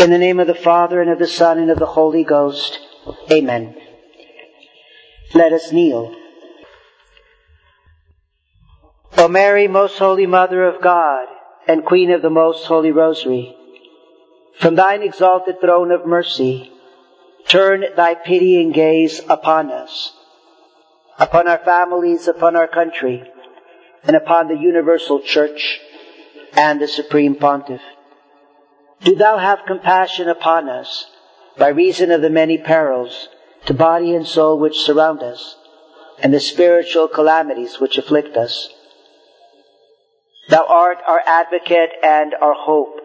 In the name of the Father, and of the Son, and of the Holy Ghost. Amen. Let us kneel. O Mary, most holy Mother of God, and Queen of the most holy Rosary, from thine exalted throne of mercy, turn thy pitying gaze upon us, upon our families, upon our country, and upon the universal church and the supreme pontiff. Do thou have compassion upon us by reason of the many perils to body and soul which surround us and the spiritual calamities which afflict us. Thou art our advocate and our hope.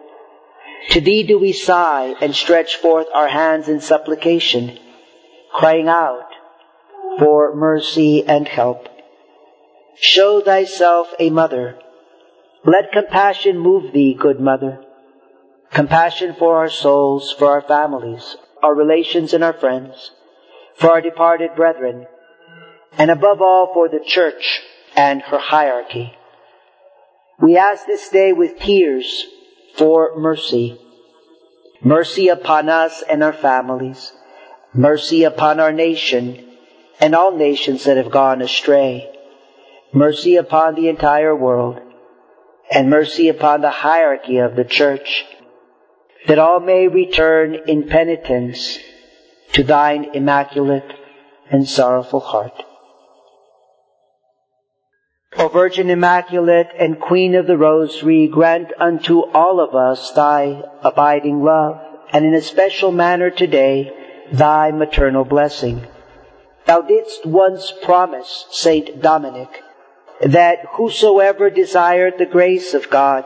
To thee do we sigh and stretch forth our hands in supplication, crying out for mercy and help. Show thyself a mother. Let compassion move thee, good mother. Compassion for our souls, for our families, our relations and our friends, for our departed brethren, and above all for the church and her hierarchy. We ask this day with tears for mercy. Mercy upon us and our families. Mercy upon our nation and all nations that have gone astray. Mercy upon the entire world. And mercy upon the hierarchy of the church. That all may return in penitence to thine immaculate and sorrowful heart. O Virgin Immaculate and Queen of the Rosary, grant unto all of us thy abiding love, and in a special manner today, thy maternal blessing. Thou didst once promise, Saint Dominic, that whosoever desired the grace of God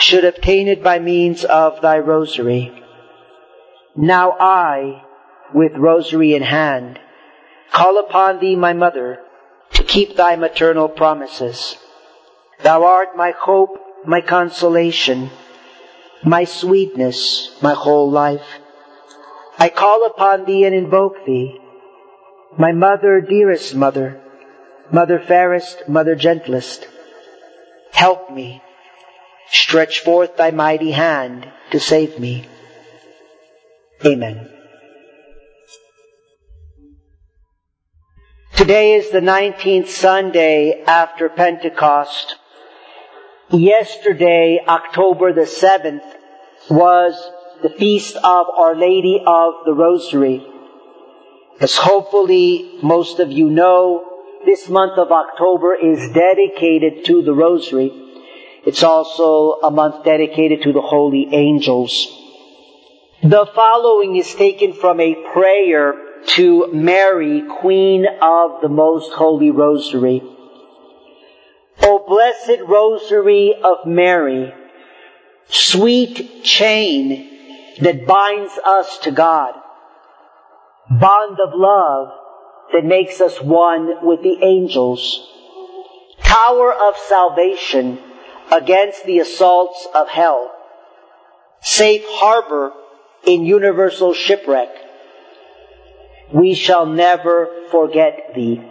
should obtain it by means of thy rosary. Now I, with rosary in hand, call upon thee, my mother, to keep thy maternal promises. Thou art my hope, my consolation, my sweetness, my whole life. I call upon thee and invoke thee, my mother, dearest mother, mother fairest, mother gentlest. Help me. Stretch forth thy mighty hand to save me. Amen. Today is the 19th Sunday after Pentecost. Yesterday, October the 7th, was the feast of Our Lady of the Rosary. As hopefully most of you know, this month of October is dedicated to the Rosary. It's also a month dedicated to the holy angels. The following is taken from a prayer to Mary, Queen of the Most Holy Rosary. O blessed Rosary of Mary, sweet chain that binds us to God, bond of love that makes us one with the angels, tower of salvation against the assaults of hell, safe harbor in universal shipwreck, we shall never forget thee.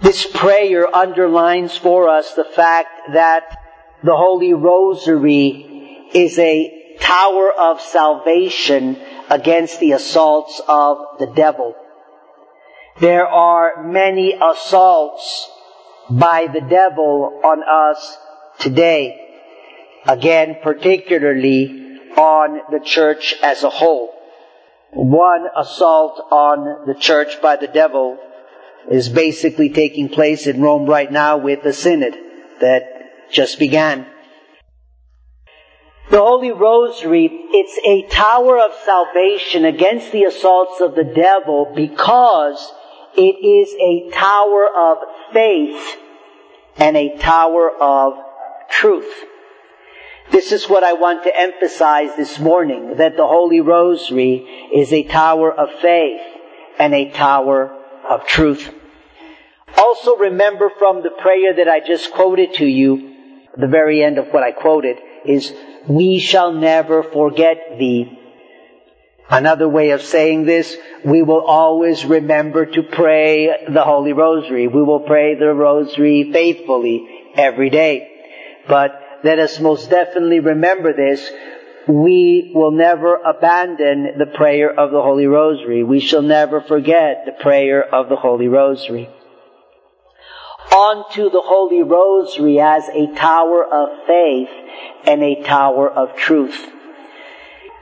This prayer underlines for us the fact that the Holy Rosary is a tower of salvation against the assaults of the devil. There are many assaults by the devil on us today. Again, particularly on the church as a whole. One assault on the church by the devil is basically taking place in Rome right now with the synod that just began. The Holy Rosary, it's a tower of salvation against the assaults of the devil because it is a tower of faith and a tower of truth. This is what I want to emphasize this morning, that the Holy Rosary is a tower of faith and a tower of truth. Also remember from the prayer that I just quoted to you, the very end of what I quoted, is, we shall never forget thee. Another way of saying this, we will always remember to pray the Holy Rosary. We will pray the Rosary faithfully every day. But let us most definitely remember this. We will never abandon the prayer of the Holy Rosary. We shall never forget the prayer of the Holy Rosary. Onto the Holy Rosary as a tower of faith and a tower of truth.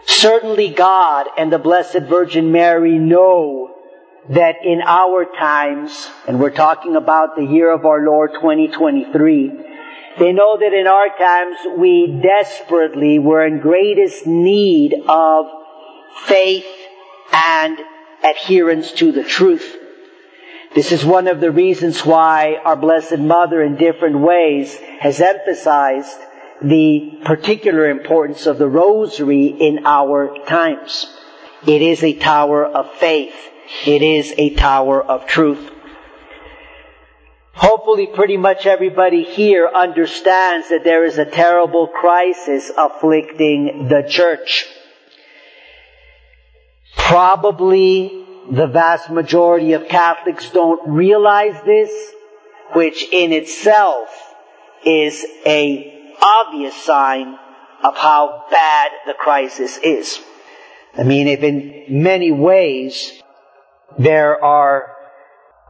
Certainly God and the Blessed Virgin Mary know that in our times, and we're talking about the year of our Lord 2023, they know that in our times we desperately were in greatest need of faith and adherence to the truth. This is one of the reasons why our Blessed Mother in different ways has emphasized the particular importance of the rosary in our times. It is a tower of faith. It is a tower of truth. Hopefully pretty much everybody here understands that there is a terrible crisis afflicting the church. Probably the vast majority of Catholics don't realize this, which in itself is a obvious sign of how bad the crisis is. I mean, if in many ways there are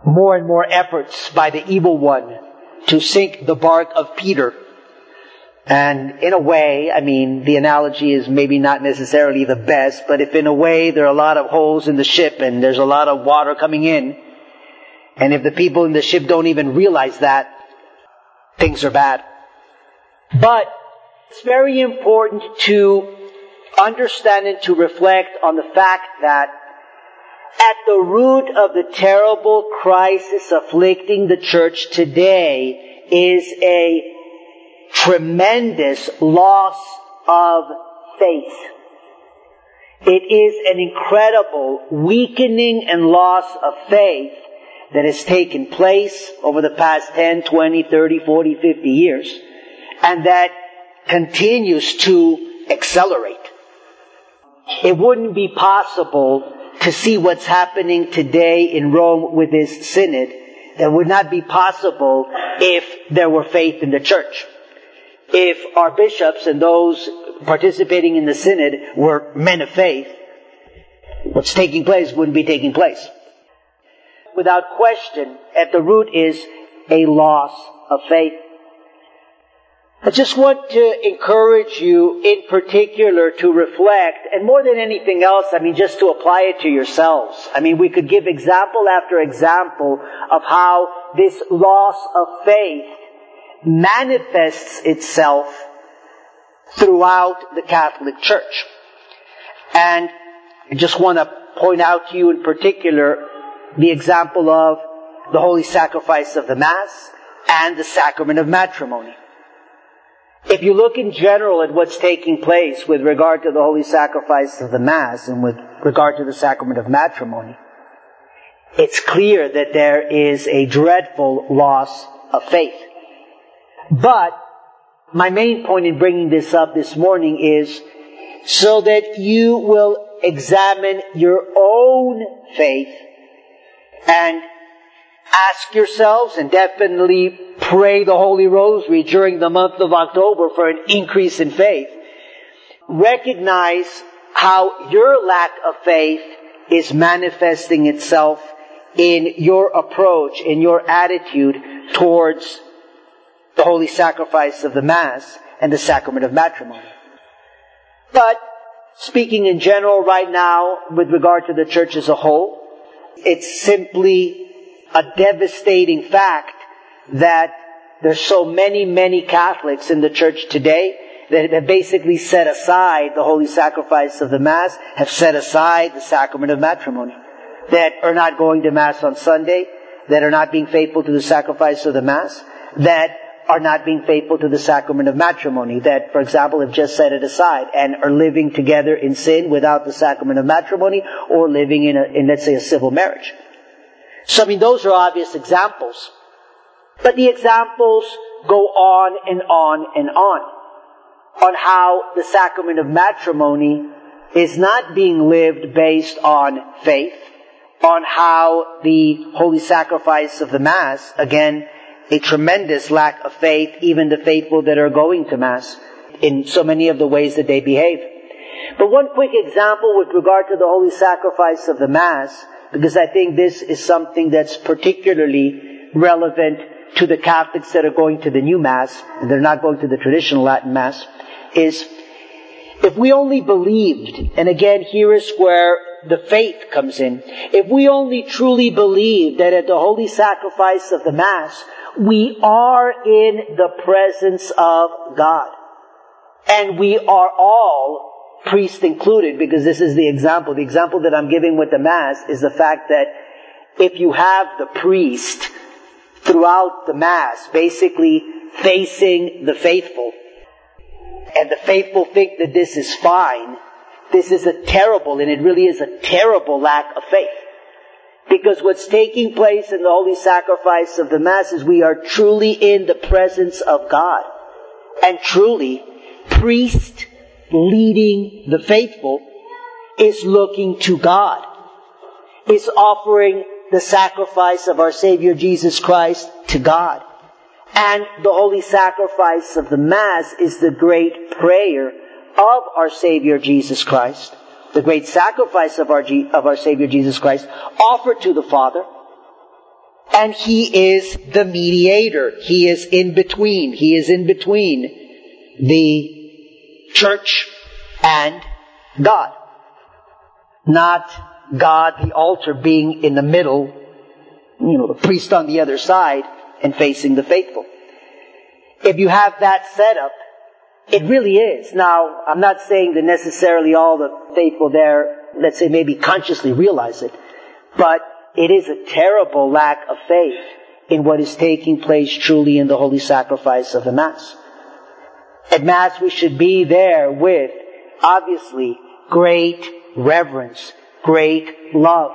more and more efforts by the evil one to sink the bark of Peter. And in a way, I mean, the analogy is maybe not necessarily the best, but if in a way there are a lot of holes in the ship and there's a lot of water coming in, and if the people in the ship don't even realize that, things are bad. But it's very important to understand and to reflect on the fact that at the root of the terrible crisis afflicting the church today is a tremendous loss of faith. It is an incredible weakening and loss of faith that has taken place over the past 10, 20, 30, 40, 50 years and that continues to accelerate. It wouldn't be possible to see what's happening today in Rome with this synod that would not be possible if there were faith in the church. If our bishops and those participating in the synod were men of faith, what's taking place wouldn't be taking place. Without question, at the root is a loss of faith. I just want to encourage you in particular to reflect, and more than anything else, I mean, just to apply it to yourselves. I mean, we could give example after example of how this loss of faith manifests itself throughout the Catholic Church. And I just want to point out to you in particular the example of the holy sacrifice of the Mass and the sacrament of matrimony. If you look in general at what's taking place with regard to the holy sacrifice of the Mass and with regard to the sacrament of matrimony, it's clear that there is a dreadful loss of faith. But my main point in bringing this up this morning is so that you will examine your own faith and ask yourselves and definitely pray the Holy Rosary during the month of October for an increase in faith. Recognize how your lack of faith is manifesting itself in your approach, in your attitude towards the holy sacrifice of the Mass and the sacrament of matrimony. But speaking in general right now with regard to the church as a whole, it's simply a devastating fact that there's so many, many Catholics in the church today that have basically set aside the holy sacrifice of the Mass, have set aside the sacrament of matrimony, that are not going to Mass on Sunday, that are not being faithful to the sacrifice of the Mass, that are not being faithful to the sacrament of matrimony, that, for example, have just set it aside and are living together in sin without the sacrament of matrimony or living in, a, in let's say, a civil marriage. So, I mean, those are obvious examples. But the examples go on and on and on on how the sacrament of matrimony is not being lived based on faith, on how the holy sacrifice of the Mass, again, a tremendous lack of faith, even the faithful that are going to Mass, in so many of the ways that they behave. But one quick example with regard to the holy sacrifice of the Mass, because I think this is something that's particularly relevant to the Catholics that are going to the new Mass, and they're not going to the traditional Latin Mass, is if we only believed, and again here is where the faith comes in, if we only truly believe that at the holy sacrifice of the Mass, we are in the presence of God. And we are all, priest included, because this is the example. The example that I'm giving with the Mass is the fact that if you have the priest throughout the Mass, basically facing the faithful, and the faithful think that this is fine, this is a terrible, and it really is a terrible lack of faith. Because what's taking place in the holy sacrifice of the Mass is we are truly in the presence of God. And truly, priest leading the faithful is looking to God. Is offering the sacrifice of our Savior Jesus Christ to God. And the holy sacrifice of the Mass is the great prayer of our Savior Jesus Christ, the great sacrifice of our, of our Savior Jesus Christ, offered to the Father. And He is the mediator. He is in between. He is in between the church and God. Not God, the altar being in the middle, you know, the priest on the other side, and facing the faithful. If you have that setup, it really is. Now, I'm not saying that necessarily all the faithful there, let's say maybe consciously realize it, but it is a terrible lack of faith in what is taking place truly in the holy sacrifice of the Mass. At Mass we should be there with, obviously, great reverence, great love.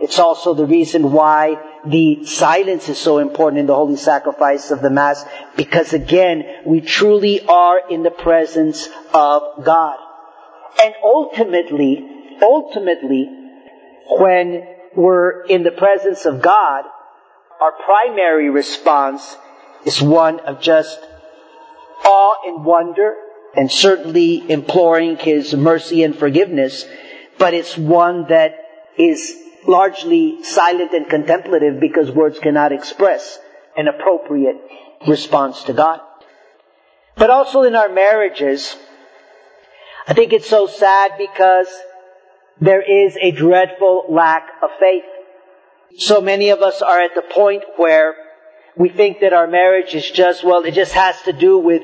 It's also the reason why the silence is so important in the holy sacrifice of the Mass, because again, we truly are in the presence of God. And ultimately, ultimately, when we're in the presence of God, our primary response is one of just awe and wonder, and certainly imploring His mercy and forgiveness, but it's one that is largely silent and contemplative because words cannot express an appropriate response to God. But also in our marriages, I think it's so sad because there is a dreadful lack of faith. So many of us are at the point where we think that our marriage is just, well, it just has to do with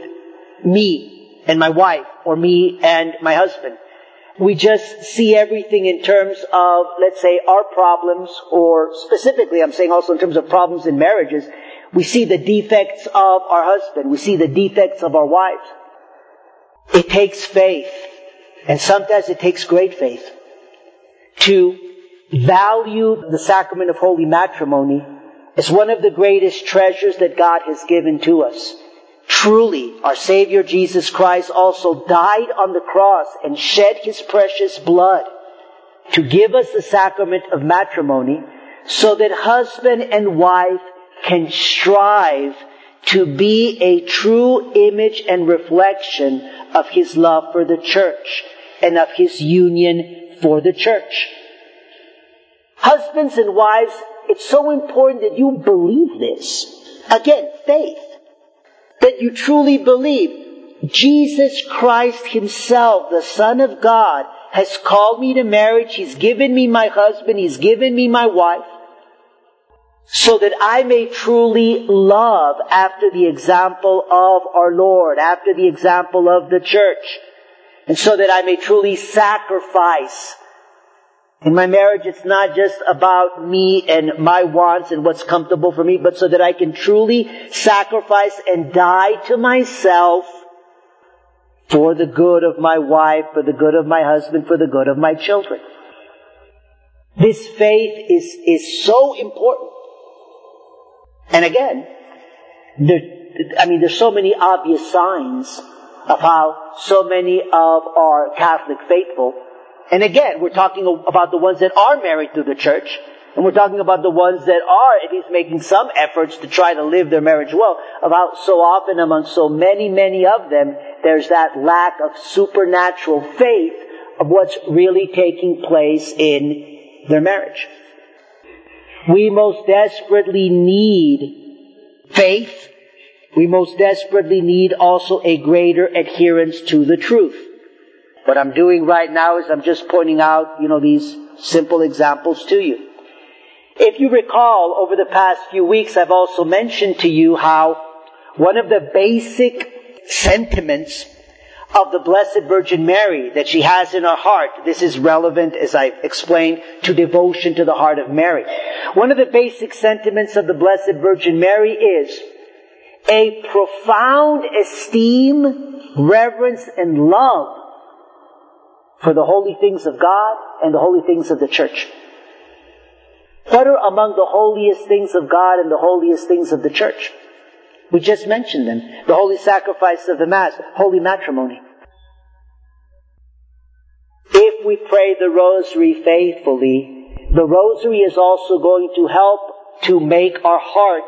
me and my wife or me and my husband we just see everything in terms of, let's say, our problems, or specifically, I'm saying also in terms of problems in marriages, we see the defects of our husband, we see the defects of our wives. It takes faith, and sometimes it takes great faith, to value the sacrament of holy matrimony as one of the greatest treasures that God has given to us. Truly, our Savior Jesus Christ also died on the cross and shed His precious blood to give us the sacrament of matrimony so that husband and wife can strive to be a true image and reflection of His love for the church and of His union for the church. Husbands and wives, it's so important that you believe this. Again, faith that you truly believe Jesus Christ Himself, the Son of God, has called me to marriage. He's given me my husband. He's given me my wife. So that I may truly love after the example of our Lord, after the example of the church. And so that I may truly sacrifice in my marriage, it's not just about me and my wants and what's comfortable for me, but so that I can truly sacrifice and die to myself for the good of my wife, for the good of my husband, for the good of my children. This faith is, is so important. And again, there, I mean, there's so many obvious signs of how so many of our Catholic faithful and again, we're talking about the ones that are married to the church. and we're talking about the ones that are at least making some efforts to try to live their marriage well, about so often among so many, many of them, there's that lack of supernatural faith of what's really taking place in their marriage. We most desperately need faith. We most desperately need also a greater adherence to the truth. What I'm doing right now is I'm just pointing out, you know, these simple examples to you. If you recall, over the past few weeks, I've also mentioned to you how one of the basic sentiments of the Blessed Virgin Mary that she has in her heart. This is relevant, as I explained, to devotion to the heart of Mary. One of the basic sentiments of the Blessed Virgin Mary is a profound esteem, reverence, and love for the holy things of God and the holy things of the church. What are among the holiest things of God and the holiest things of the church? We just mentioned them. The holy sacrifice of the Mass, holy matrimony. If we pray the rosary faithfully, the rosary is also going to help to make our heart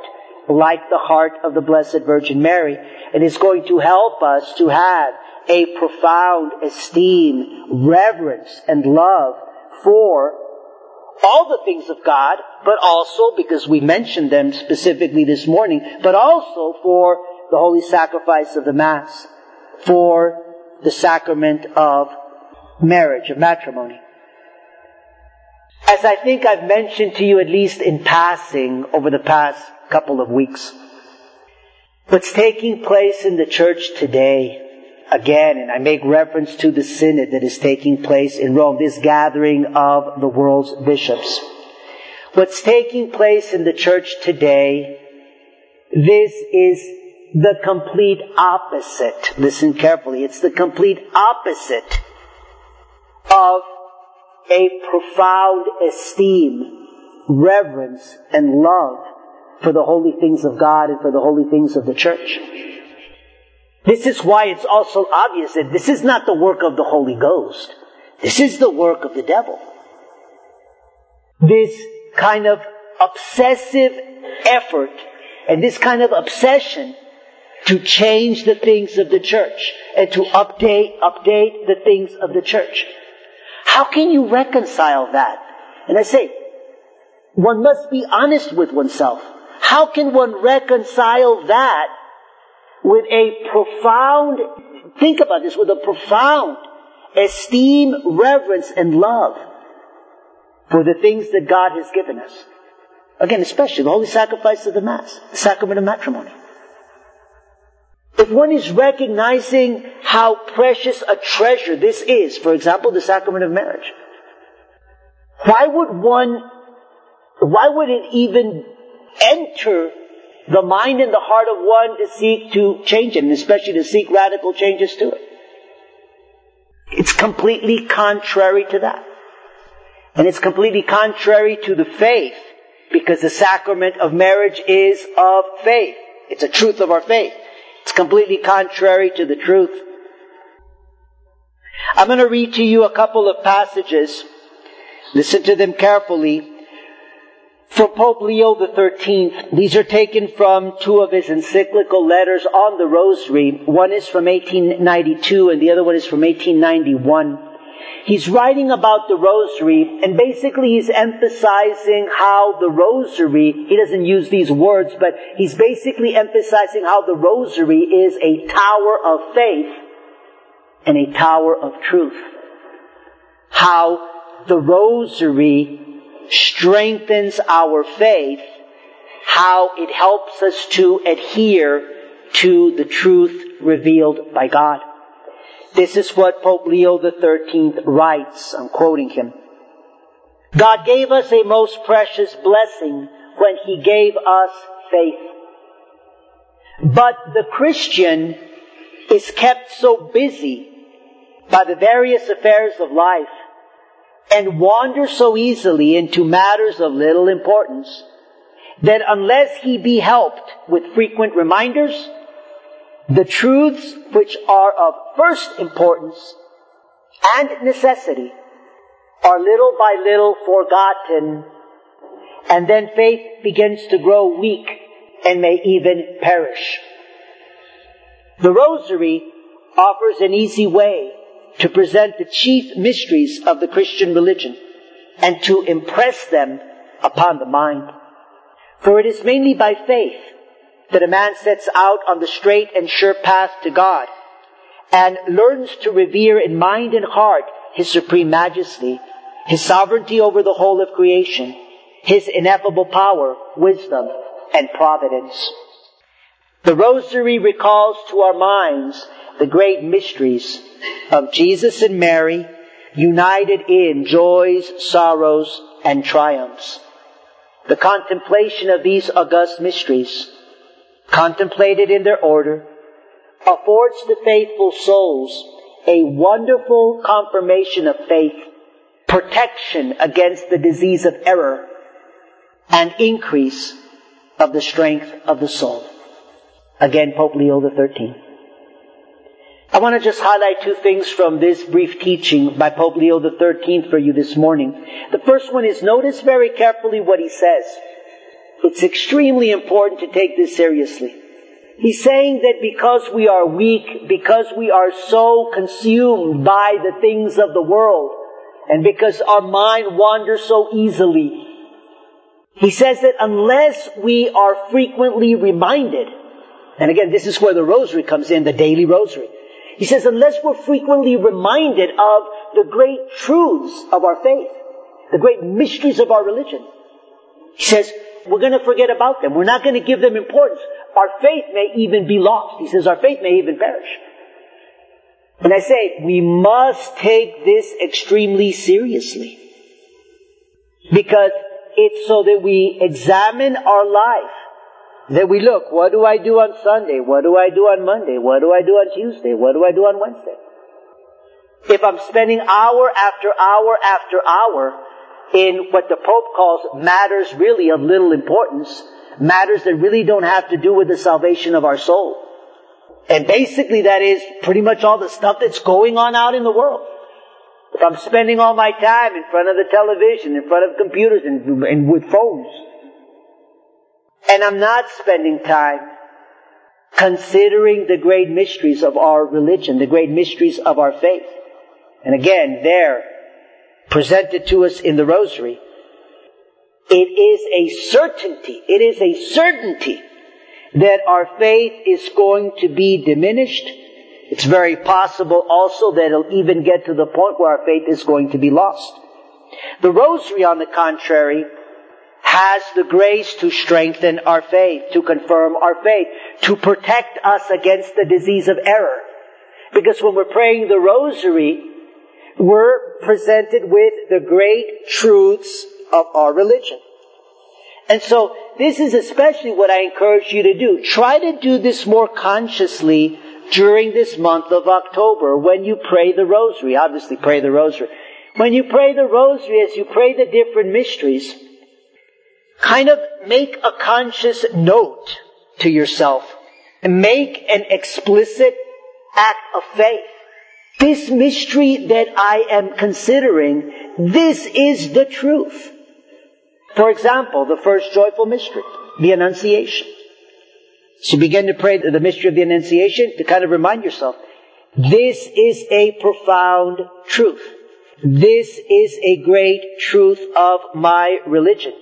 like the heart of the Blessed Virgin Mary. And it's going to help us to have a profound esteem, reverence, and love for all the things of God, but also, because we mentioned them specifically this morning, but also for the holy sacrifice of the Mass, for the sacrament of marriage, of matrimony. As I think I've mentioned to you at least in passing over the past couple of weeks, what's taking place in the church today again, and I make reference to the synod that is taking place in Rome, this gathering of the world's bishops. What's taking place in the church today, this is the complete opposite. Listen carefully. It's the complete opposite of a profound esteem, reverence, and love for the holy things of God and for the holy things of the church. This is why it's also obvious that this is not the work of the Holy Ghost. This is the work of the devil. This kind of obsessive effort and this kind of obsession to change the things of the church and to update, update the things of the church. How can you reconcile that? And I say, one must be honest with oneself. How can one reconcile that with a profound, think about this, with a profound esteem, reverence, and love for the things that God has given us. Again, especially the holy sacrifice of the Mass, the sacrament of matrimony. If one is recognizing how precious a treasure this is, for example, the sacrament of marriage, why would one, why would it even enter the mind and the heart of one to seek to change it, and especially to seek radical changes to it. It's completely contrary to that. And it's completely contrary to the faith, because the sacrament of marriage is of faith. It's a truth of our faith. It's completely contrary to the truth. I'm going to read to you a couple of passages. Listen to them carefully from Pope Leo XIII. These are taken from two of his encyclical letters on the Rosary. One is from 1892 and the other one is from 1891. He's writing about the Rosary and basically he's emphasizing how the Rosary, he doesn't use these words, but he's basically emphasizing how the Rosary is a tower of faith and a tower of truth. How the Rosary strengthens our faith, how it helps us to adhere to the truth revealed by God. This is what Pope Leo XIII writes. I'm quoting him. God gave us a most precious blessing when He gave us faith. But the Christian is kept so busy by the various affairs of life and wander so easily into matters of little importance that unless he be helped with frequent reminders, the truths which are of first importance and necessity are little by little forgotten and then faith begins to grow weak and may even perish. The Rosary offers an easy way to present the chief mysteries of the Christian religion and to impress them upon the mind. For it is mainly by faith that a man sets out on the straight and sure path to God and learns to revere in mind and heart His supreme majesty, His sovereignty over the whole of creation, His ineffable power, wisdom, and providence. The Rosary recalls to our minds the great mysteries of Jesus and Mary united in joys, sorrows, and triumphs. The contemplation of these august mysteries, contemplated in their order, affords the faithful souls a wonderful confirmation of faith, protection against the disease of error, and increase of the strength of the soul. Again, Pope Leo XIII. I want to just highlight two things from this brief teaching by Pope Leo XIII for you this morning. The first one is notice very carefully what he says. It's extremely important to take this seriously. He's saying that because we are weak, because we are so consumed by the things of the world, and because our mind wanders so easily, he says that unless we are frequently reminded, and again, this is where the rosary comes in, the daily rosary. He says, unless we're frequently reminded of the great truths of our faith, the great mysteries of our religion, he says, we're going to forget about them. We're not going to give them importance. Our faith may even be lost. He says, our faith may even perish. And I say, we must take this extremely seriously. Because it's so that we examine our life that we look, what do I do on Sunday? What do I do on Monday? What do I do on Tuesday? What do I do on Wednesday? If I'm spending hour after hour after hour in what the Pope calls matters really of little importance, matters that really don't have to do with the salvation of our soul. And basically that is pretty much all the stuff that's going on out in the world. If I'm spending all my time in front of the television, in front of computers, and, and with phones, and I'm not spending time considering the great mysteries of our religion, the great mysteries of our faith. And again, there, presented to us in the rosary, it is a certainty, it is a certainty that our faith is going to be diminished. It's very possible also that it'll even get to the point where our faith is going to be lost. The rosary, on the contrary, has the grace to strengthen our faith, to confirm our faith, to protect us against the disease of error. Because when we're praying the rosary, we're presented with the great truths of our religion. And so this is especially what I encourage you to do. Try to do this more consciously during this month of October when you pray the rosary. Obviously pray the rosary. When you pray the rosary, as you pray the different mysteries, kind of make a conscious note to yourself and make an explicit act of faith. This mystery that I am considering, this is the truth. For example, the first joyful mystery, the Annunciation. So begin to pray the mystery of the Annunciation to kind of remind yourself, this is a profound truth. This is a great truth of my religion.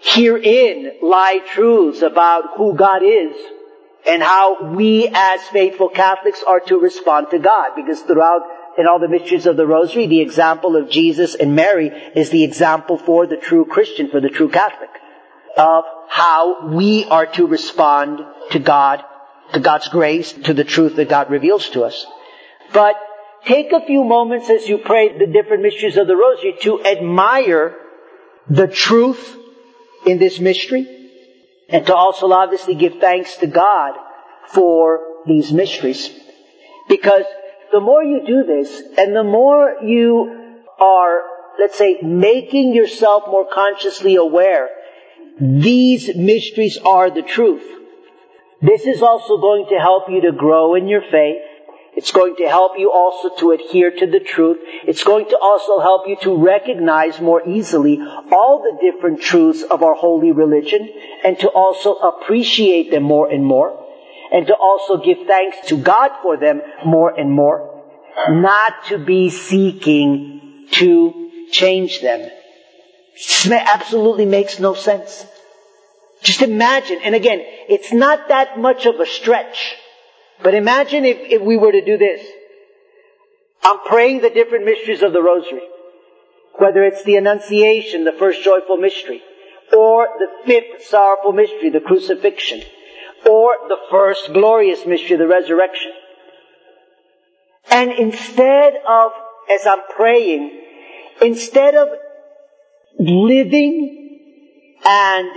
Herein lie truths about who God is and how we as faithful Catholics are to respond to God. Because throughout in all the mysteries of the Rosary, the example of Jesus and Mary is the example for the true Christian, for the true Catholic, of how we are to respond to God, to God's grace, to the truth that God reveals to us. But take a few moments as you pray the different mysteries of the Rosary to admire the truth in this mystery and to also obviously give thanks to God for these mysteries. Because the more you do this and the more you are, let's say, making yourself more consciously aware, these mysteries are the truth. This is also going to help you to grow in your faith. It's going to help you also to adhere to the truth. It's going to also help you to recognize more easily all the different truths of our holy religion and to also appreciate them more and more and to also give thanks to God for them more and more. Not to be seeking to change them. Absolutely makes no sense. Just imagine, and again, it's not that much of a stretch but imagine if, if we were to do this. I'm praying the different mysteries of the rosary. Whether it's the Annunciation, the first joyful mystery, or the fifth sorrowful mystery, the crucifixion, or the first glorious mystery, the resurrection. And instead of, as I'm praying, instead of living and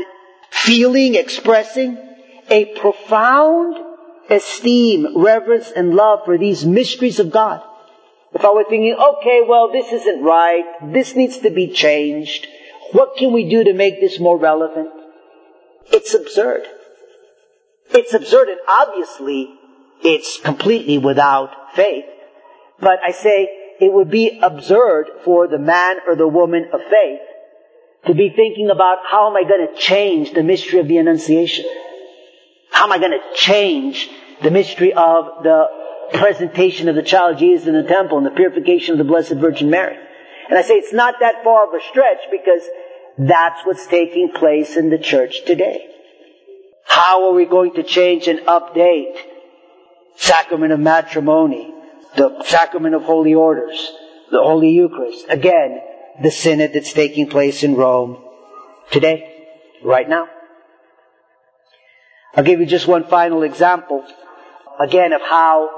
feeling, expressing a profound esteem, reverence, and love for these mysteries of God. If I were thinking, okay, well, this isn't right, this needs to be changed, what can we do to make this more relevant? It's absurd. It's absurd and obviously it's completely without faith. But I say it would be absurd for the man or the woman of faith to be thinking about how am I going to change the mystery of the Annunciation? How am I going to change the mystery of the presentation of the child Jesus in the temple and the purification of the Blessed Virgin Mary? And I say it's not that far of a stretch because that's what's taking place in the church today. How are we going to change and update sacrament of matrimony, the sacrament of holy orders, the Holy Eucharist? Again, the synod that's taking place in Rome today, right now. I'll give you just one final example, again, of how,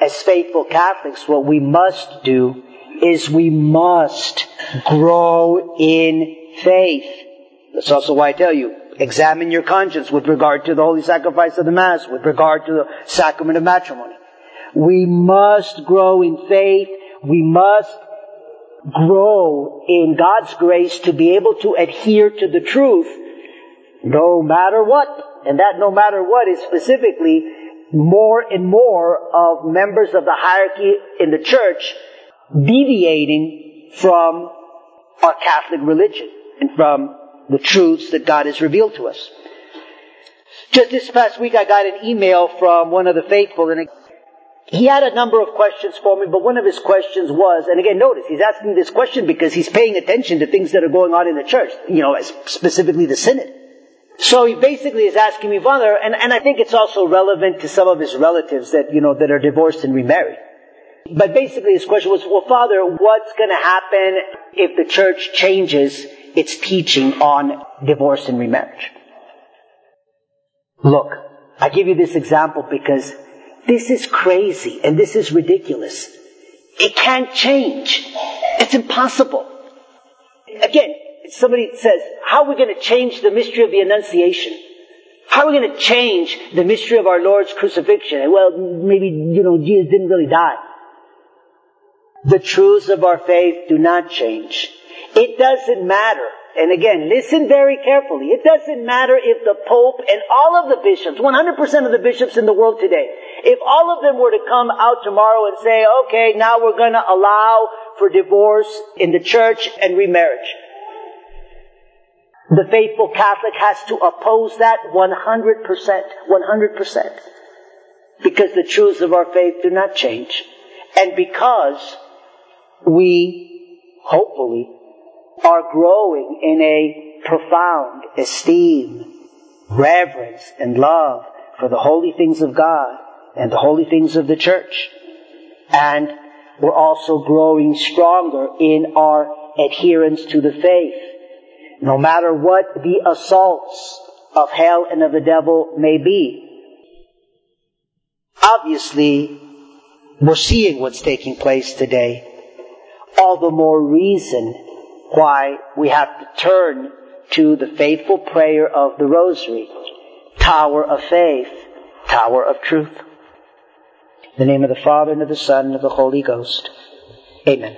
as faithful Catholics, what we must do is we must grow in faith. That's also why I tell you, examine your conscience with regard to the holy sacrifice of the Mass, with regard to the sacrament of matrimony. We must grow in faith. We must grow in God's grace to be able to adhere to the truth no matter what. And that no matter what is specifically more and more of members of the hierarchy in the church deviating from our Catholic religion and from the truths that God has revealed to us. Just this past week I got an email from one of the faithful and he had a number of questions for me, but one of his questions was, and again notice, he's asking this question because he's paying attention to things that are going on in the church, you know, specifically the synod. So he basically is asking me, Father, and, and I think it's also relevant to some of his relatives that, you know, that are divorced and remarried. But basically his question was, well, Father, what's going to happen if the church changes its teaching on divorce and remarriage? Look, I give you this example because this is crazy and this is ridiculous. It can't change. It's impossible. Again, somebody says, how are we going to change the mystery of the Annunciation? How are we going to change the mystery of our Lord's crucifixion? Well, maybe, you know, Jesus didn't really die. The truths of our faith do not change. It doesn't matter. And again, listen very carefully. It doesn't matter if the Pope and all of the bishops, 100% of the bishops in the world today, if all of them were to come out tomorrow and say, okay, now we're going to allow for divorce in the church and remarriage. The faithful Catholic has to oppose that 100%. 100%. Because the truths of our faith do not change. And because we, hopefully, are growing in a profound esteem, reverence, and love for the holy things of God and the holy things of the church. And we're also growing stronger in our adherence to the faith no matter what the assaults of hell and of the devil may be. Obviously, we're seeing what's taking place today. All the more reason why we have to turn to the faithful prayer of the Rosary, Tower of Faith, Tower of Truth. In the name of the Father and of the Son and of the Holy Ghost. Amen.